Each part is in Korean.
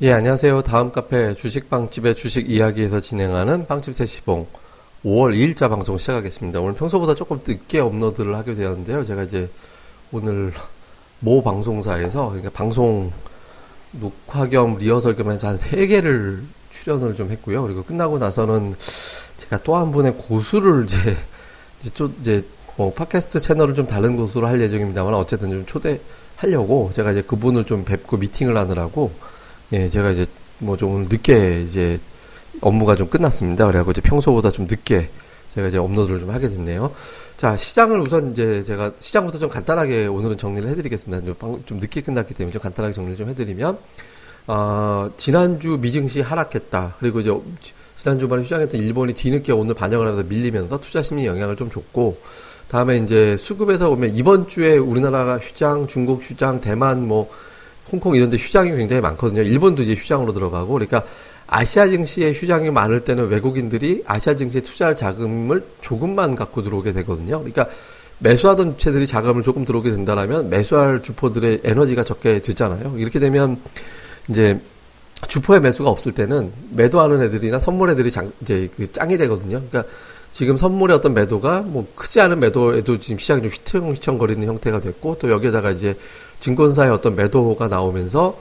예, 안녕하세요. 다음 카페 주식빵집의 주식 이야기에서 진행하는 빵집 세시봉 5월 2일자 방송 시작하겠습니다. 오늘 평소보다 조금 늦게 업로드를 하게 되었는데요. 제가 이제 오늘 모 방송사에서 그러니까 방송 녹화 겸 리허설 겸 해서 한 3개를 출연을 좀 했고요. 그리고 끝나고 나서는 제가 또 한 분의 고수를 이제 이제 좀 이제 뭐 팟캐스트 채널을 좀 다른 곳으로 할 예정입니다만 어쨌든 좀 초대하려고 제가 이제 그분을 좀 뵙고 미팅을 하느라고 예, 제가 이제 뭐좀 늦게 이제 업무가 좀 끝났습니다. 그래갖고 이제 평소보다 좀 늦게 제가 이제 업로드를 좀 하게 됐네요. 자, 시장을 우선 이제 제가 시장부터 좀 간단하게 오늘은 정리를 해드리겠습니다. 좀 늦게 끝났기 때문에 좀 간단하게 정리를 좀 해드리면, 어, 지난주 미증시 하락했다. 그리고 이제 지난주 말에 휴장했던 일본이 뒤늦게 오늘 반영을 하면서 밀리면서 투자 심리 영향을 좀 줬고, 다음에 이제 수급에서 보면 이번 주에 우리나라가 휴장, 중국 휴장, 대만 뭐 홍콩 이런 데 휴장이 굉장히 많거든요. 일본도 이제 휴장으로 들어가고 그러니까 아시아 증시에 휴장이 많을 때는 외국인들이 아시아 증시에 투자할 자금을 조금만 갖고 들어오게 되거든요. 그러니까 매수하던 주체들이 자금을 조금 들어오게 된다라면 매수할 주포들의 에너지가 적게 되잖아요. 이렇게 되면 이제 주포의 매수가 없을 때는 매도하는 애들이나 선물 애들이 장, 이제 그 짱이 되거든요. 그러니까 지금 선물의 어떤 매도가 뭐 크지 않은 매도에도 지금 시장이 좀 휘청휘청거리는 형태가 됐고 또 여기에다가 이제 증권사의 어떤 매도가 나오면서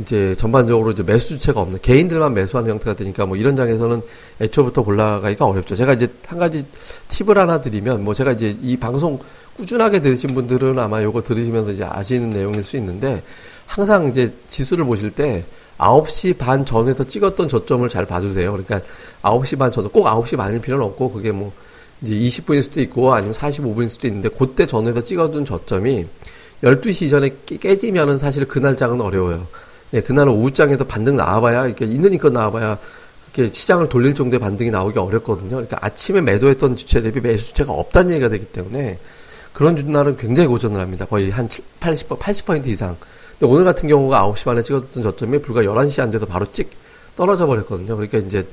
이제 전반적으로 이제 매수 주체가 없는 개인들만 매수하는 형태가 되니까 뭐 이런 장에서는 애초부터 골라가기가 어렵죠. 제가 이제 한 가지 팁을 하나 드리면 뭐 제가 이제 이 방송 꾸준하게 들으신 분들은 아마 요거 들으시면서 이제 아시는 내용일 수 있는데 항상 이제 지수를 보실 때 9시 반 전에서 찍었던 저점을 잘 봐주세요. 그러니까 9시 반 전에 꼭 9시 반일 필요는 없고 그게 뭐 이제 20분일 수도 있고 아니면 45분일 수도 있는데 그때 전에서 찍어둔 저점이 12시 이전에 깨지면은 사실 그 날 장은 어려워요. 예, 그날은 오후장에서 반등 나와봐야, 이렇게 있는 이껏 나와봐야, 이렇게 시장을 돌릴 정도의 반등이 나오기 어렵거든요. 그러니까 아침에 매도했던 주체 대비 매수 주체가 없다는 얘기가 되기 때문에 그런 날은 굉장히 고전을 합니다. 거의 한 80, 80% 이상. 근데 오늘 같은 경우가 9시 반에 찍었던 저점이 불과 11시 안 돼서 바로 찍 떨어져 버렸거든요. 그러니까 이제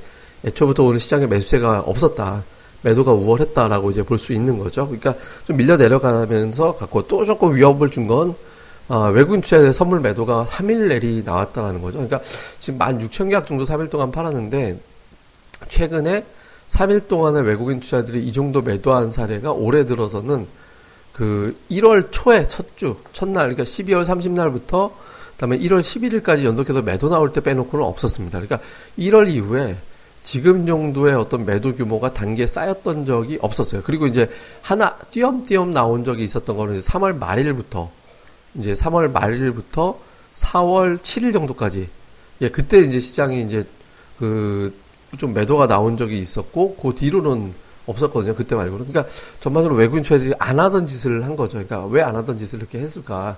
애초부터 오늘 시장에 매수세가 없었다. 매도가 우월했다라고 이제 볼 수 있는 거죠. 그러니까 좀 밀려 내려가면서 갖고 또 조금 위협을 준건 어, 외국인 투자의 선물 매도가 3일 내리 나왔다라는 거죠. 그러니까 지금 16,000 계약 정도 3일 동안 팔았는데 최근에 3일 동안에 외국인 투자들이 이 정도 매도한 사례가 올해 들어서는 그 1월 초에 첫 주, 첫날, 그러니까 12월 30날부터 그다음에 1월 11일까지 연속해서 매도 나올 때 빼놓고는 없었습니다. 그러니까 1월 이후에 지금 정도의 어떤 매도 규모가 단계에 쌓였던 적이 없었어요. 그리고 이제 하나 띄엄띄엄 나온 적이 있었던 거는 3월 말일부터 이제 3월 말일부터 4월 7일 정도까지 예 그때 이제 시장이 이제 그 좀 매도가 나온 적이 있었고 그 뒤로는 없었거든요. 그때 말고는. 그러니까 전반적으로 외국인 투자들이 안 하던 짓을 한 거죠. 그러니까 왜 안 하던 짓을 이렇게 했을까?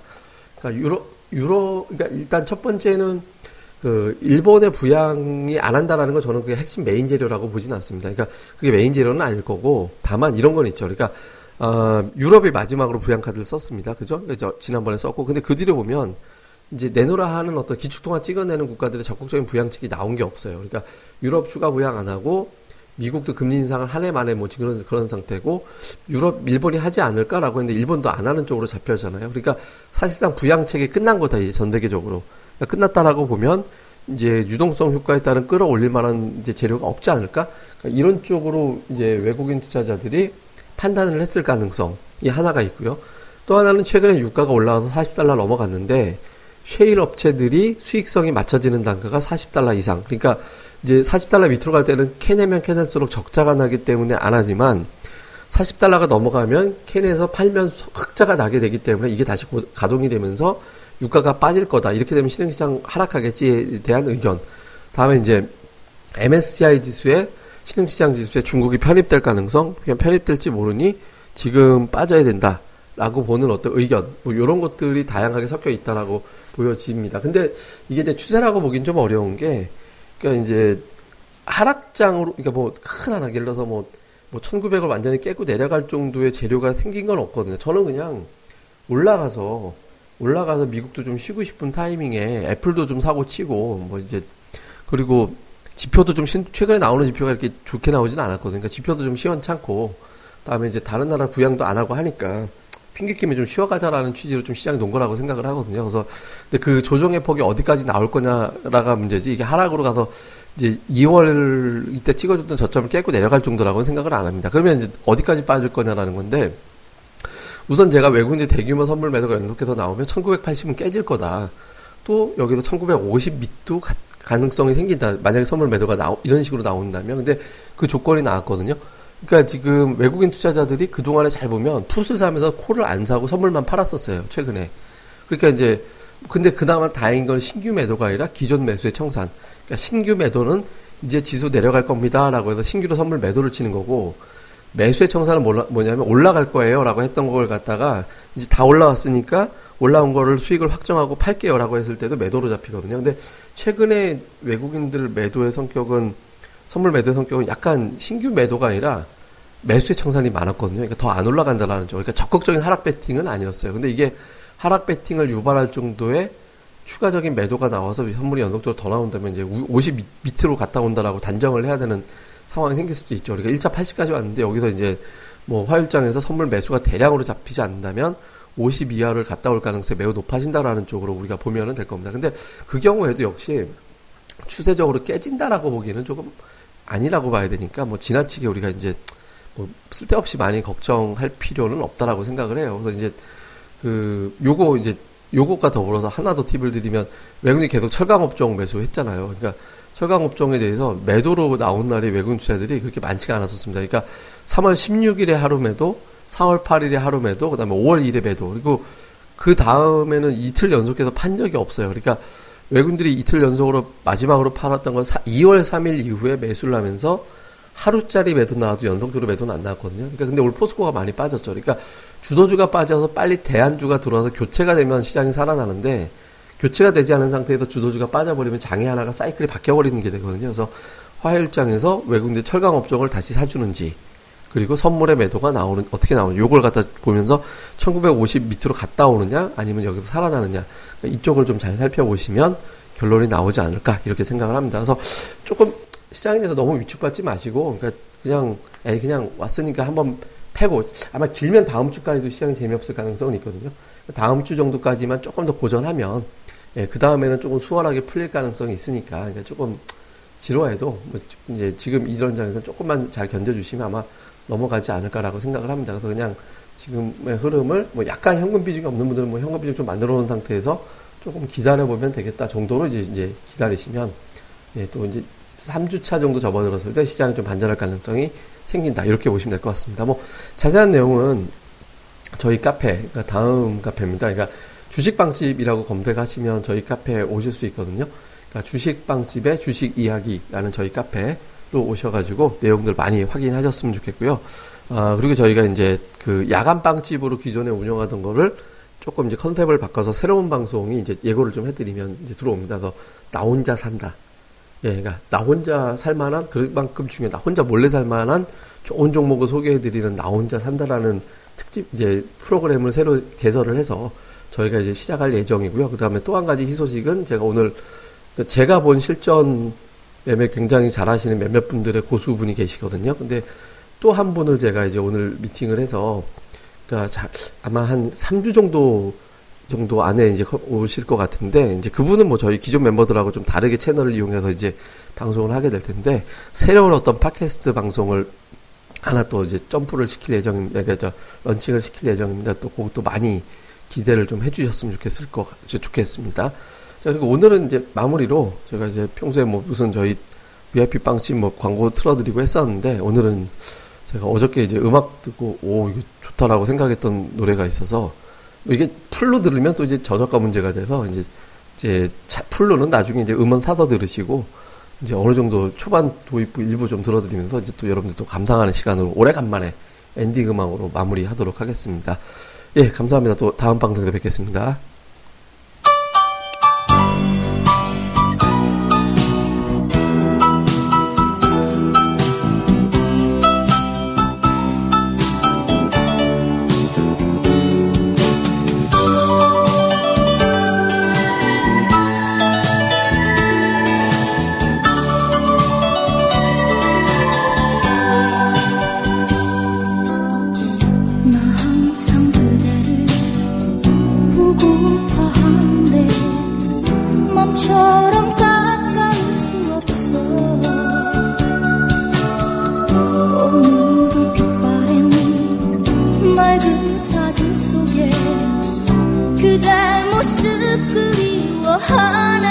그러니까 유로 유로 그러니까 일단 첫 번째는 그 일본의 부양이 안 한다라는 건 저는 그게 핵심 메인 재료라고 보지는 않습니다. 그러니까 그게 메인 재료는 아닐 거고 다만 이런 건 있죠. 그러니까 어, 유럽이 마지막으로 부양 카드를 썼습니다. 그죠? 그죠? 지난번에 썼고 근데 그 뒤로 보면 이제 내노라 하는 어떤 기축통화 찍어내는 국가들의 적극적인 부양책이 나온 게 없어요. 그러니까 유럽 추가 부양 안 하고 미국도 금리 인상을 한 해 만에 뭐 지금 그런, 그런 상태고 유럽 일본이 하지 않을까라고 했는데 일본도 안 하는 쪽으로 잡혀잖아요. 그러니까 사실상 부양책이 끝난 거다 이제 전 세계적으로. 그러니까 끝났다라고 보면 이제 유동성 효과에 따른 끌어올릴 만한 이제 재료가 없지 않을까? 그러니까 이런 쪽으로 이제 외국인 투자자들이 판단을 했을 가능성이 하나가 있고요. 또 하나는 최근에 유가가 올라와서 40달러 넘어갔는데 쉐일 업체들이 수익성이 맞춰지는 단가가 40달러 이상. 그러니까 이제 40달러 밑으로 갈 때는 캐내면 캐낼수록 적자가 나기 때문에 안 하지만 40달러가 넘어가면 캔에서 팔면 흑자가 나게 되기 때문에 이게 다시 가동이 되면서 유가가 빠질 거다. 이렇게 되면 신흥시장 하락하겠지에 대한 의견. 다음에 이제 MSCI 지수에 신흥시장 지수에 중국이 편입될 가능성, 그냥 편입될지 모르니 지금 빠져야 된다. 라고 보는 어떤 의견, 뭐, 요런 것들이 다양하게 섞여 있다라고 보여집니다. 근데 이게 이제 추세라고 보긴 좀 어려운 게, 그러니까 이제 하락장으로, 그러니까 뭐 큰 하락, 예를 들어서 뭐, 뭐 1900을 완전히 깨고 내려갈 정도의 재료가 생긴 건 없거든요. 저는 그냥 올라가서 올라가서 미국도 좀 쉬고 싶은 타이밍에 애플도 좀 사고 치고 뭐 이제 그리고 지표도 좀 신, 최근에 나오는 지표가 이렇게 좋게 나오지는 않았거든요. 그러니까 지표도 좀 시원찮고 그다음에 이제 다른 나라 부양도 안 하고 하니까 핑계 김에 좀 쉬어가자라는 취지로 좀 시장이 논 거라고 생각을 하거든요. 그래서 근데 그 조정의 폭이 어디까지 나올 거냐라가 문제지 이게 하락으로 가서 이제 2월 이때 찍어줬던 저점을 깨고 내려갈 정도라고는 생각을 안 합니다. 그러면 이제 어디까지 빠질 거냐라는 건데 우선 제가 외국인 대규모 선물 매도가 연속해서 나오면 1980은 깨질 거다. 또 여기서 1950 밑도 가, 가능성이 생긴다. 만약에 선물 매도가 나오, 이런 식으로 나온다면. 근데 그 조건이 나왔거든요. 그러니까 지금 외국인 투자자들이 그동안에 잘 보면 풋을 사면서 콜을 안 사고 선물만 팔았었어요. 최근에. 그러니까 이제 근데 그나마 다행인 건 신규 매도가 아니라 기존 매수의 청산. 그러니까 신규 매도는 이제 지수 내려갈 겁니다라고 해서 신규로 선물 매도를 치는 거고 매수의 청산은 뭐냐면 올라갈 거예요라고 했던 걸 갖다가 이제 다 올라왔으니까 올라온 거를 수익을 확정하고 팔게요라고 했을 때도 매도로 잡히거든요. 근데 최근에 외국인들 매도의 성격은 선물 매도의 성격은 약간 신규 매도가 아니라 매수의 청산이 많았거든요. 그러니까 더 안 올라간다라는 점. 그러니까 적극적인 하락 배팅은 아니었어요. 근데 이게 하락 배팅을 유발할 정도의 추가적인 매도가 나와서 선물이 연속적으로 더 나온다면 이제 50 밑으로 갔다 온다라고 단정을 해야 되는 상황이 생길 수도 있죠. 그러니까 1차 80까지 왔는데 여기서 이제 뭐 화율장에서 선물 매수가 대량으로 잡히지 않는다면 50 이하를 갔다 올 가능성이 매우 높아진다라는 쪽으로 우리가 보면은 될 겁니다. 근데 그 경우에도 역시 추세적으로 깨진다라고 보기에는 조금 아니라고 봐야 되니까 뭐 지나치게 우리가 이제 뭐 쓸데없이 많이 걱정할 필요는 없다라고 생각을 해요. 그래서 이제 그 요거 이제 요것과 더불어서 하나 더 팁을 드리면 외국인이 계속 철강업종 매수했잖아요. 그러니까 철강업종에 대해서 매도로 나온 날이 외국인 투자들이 그렇게 많지가 않았었습니다. 그러니까 3월 16일에 하루 매도, 4월 8일에 하루 매도, 그다음에 5월 1일에 매도, 그리고 그 다음에는 이틀 연속해서 판 적이 없어요. 그러니까 외국인들이 이틀 연속으로 마지막으로 팔았던 건 2월 3일 이후에 매수를 하면서 하루짜리 매도 나와도 연속적으로 매도는 안 나왔거든요. 그러니까 근데 올 포스코가 많이 빠졌죠. 그러니까 주도주가 빠져서 빨리 대안주가 들어와서 교체가 되면 시장이 살아나는데 교체가 되지 않은 상태에서 주도주가 빠져버리면 장애 하나가 사이클이 바뀌어버리는 게 되거든요. 그래서 화일장에서 외국인들 철강 업종을 다시 사주는지 그리고 선물의 매도가 나오는 어떻게 나오는 요걸 갖다 보면서 1950 밑으로 갔다 오느냐 아니면 여기서 살아나느냐 그러니까 이쪽을 좀 잘 살펴보시면 결론이 나오지 않을까 이렇게 생각을 합니다. 그래서 조금 시장에 대해서 너무 위축받지 마시고 그러니까 그냥 에이 그냥 왔으니까 한번 패고 아마 길면 다음 주까지도 시장이 재미없을 가능성은 있거든요. 다음 주 정도까지만 조금 더 고전하면 예, 그 다음에는 조금 수월하게 풀릴 가능성이 있으니까 그러니까 조금 지루해도 뭐 이제 지금 이런 장에서 조금만 잘 견뎌주시면 아마 넘어가지 않을까라고 생각을 합니다. 그래서 그냥 지금의 흐름을 뭐 약간 현금 비중이 없는 분들은 뭐 현금 비중 좀 만들어 놓은 상태에서 조금 기다려 보면 되겠다 정도로 이제, 이제 기다리시면 예, 또 이제 3주차 정도 접어들었을 때 시장이 좀 반전할 가능성이 생긴다. 이렇게 보시면 될 것 같습니다. 뭐, 자세한 내용은 저희 카페, 그러니까 다음 카페입니다. 그러니까 주식빵집이라고 검색하시면 저희 카페에 오실 수 있거든요. 그러니까 주식빵집의 주식 이야기라는 저희 카페 로 오셔가지고 내용들 많이 확인하셨으면 좋겠고요. 아, 그리고 저희가 이제 그 야간 빵집으로 기존에 운영하던 거를 조금 이제 컨셉을 바꿔서 새로운 방송이 이제 예고를 좀 해드리면 이제 들어옵니다. 그래서 나 혼자 산다. 예, 그러니까 나 혼자 살만한 그만큼 중요한 나 혼자 몰래 살만한 좋은 종목을 소개해드리는 나 혼자 산다라는 특집 이제 프로그램을 새로 개설을 해서 저희가 이제 시작할 예정이고요. 그 다음에 또 한 가지 희소식은 제가 오늘 제가 본 실전 매매 굉장히 잘하시는 몇몇 분들의 고수분이 계시거든요. 근데 또 한 분을 제가 이제 오늘 미팅을 해서 그러니까 자, 아마 한 3주 정도 정도 안에 이제 오실 것 같은데 이제 그분은 뭐 저희 기존 멤버들하고 좀 다르게 채널을 이용해서 이제 방송을 하게 될 텐데 새로운 어떤 팟캐스트 방송을 하나 또 이제 점프를 시킬 예정입니다. 그러니까 런칭을 시킬 예정입니다. 또 그것도 많이 기대를 좀 해주셨으면 좋겠을 것 좋겠습니다. 자 그리고 오늘은 이제 마무리로 제가 이제 평소에 뭐 무슨 저희 VIP 빵집 뭐 광고 틀어드리고 했었는데 오늘은 제가 어저께 이제 음악 듣고 오 이거 좋다라고 생각했던 노래가 있어서 이게 full로 들으면 또 이제 저작권 문제가 돼서 이제 이제 full로는 나중에 이제 음원 사서 들으시고 이제 어느 정도 초반 도입부 일부 좀 들어드리면서 이제 또 여러분들 또 감상하는 시간으로 오래간만에 엔딩 음악으로 마무리하도록 하겠습니다. 예, 감사합니다. 또 다음 방송에서 뵙겠습니다. 사진 속에 그대 모습 그리워하네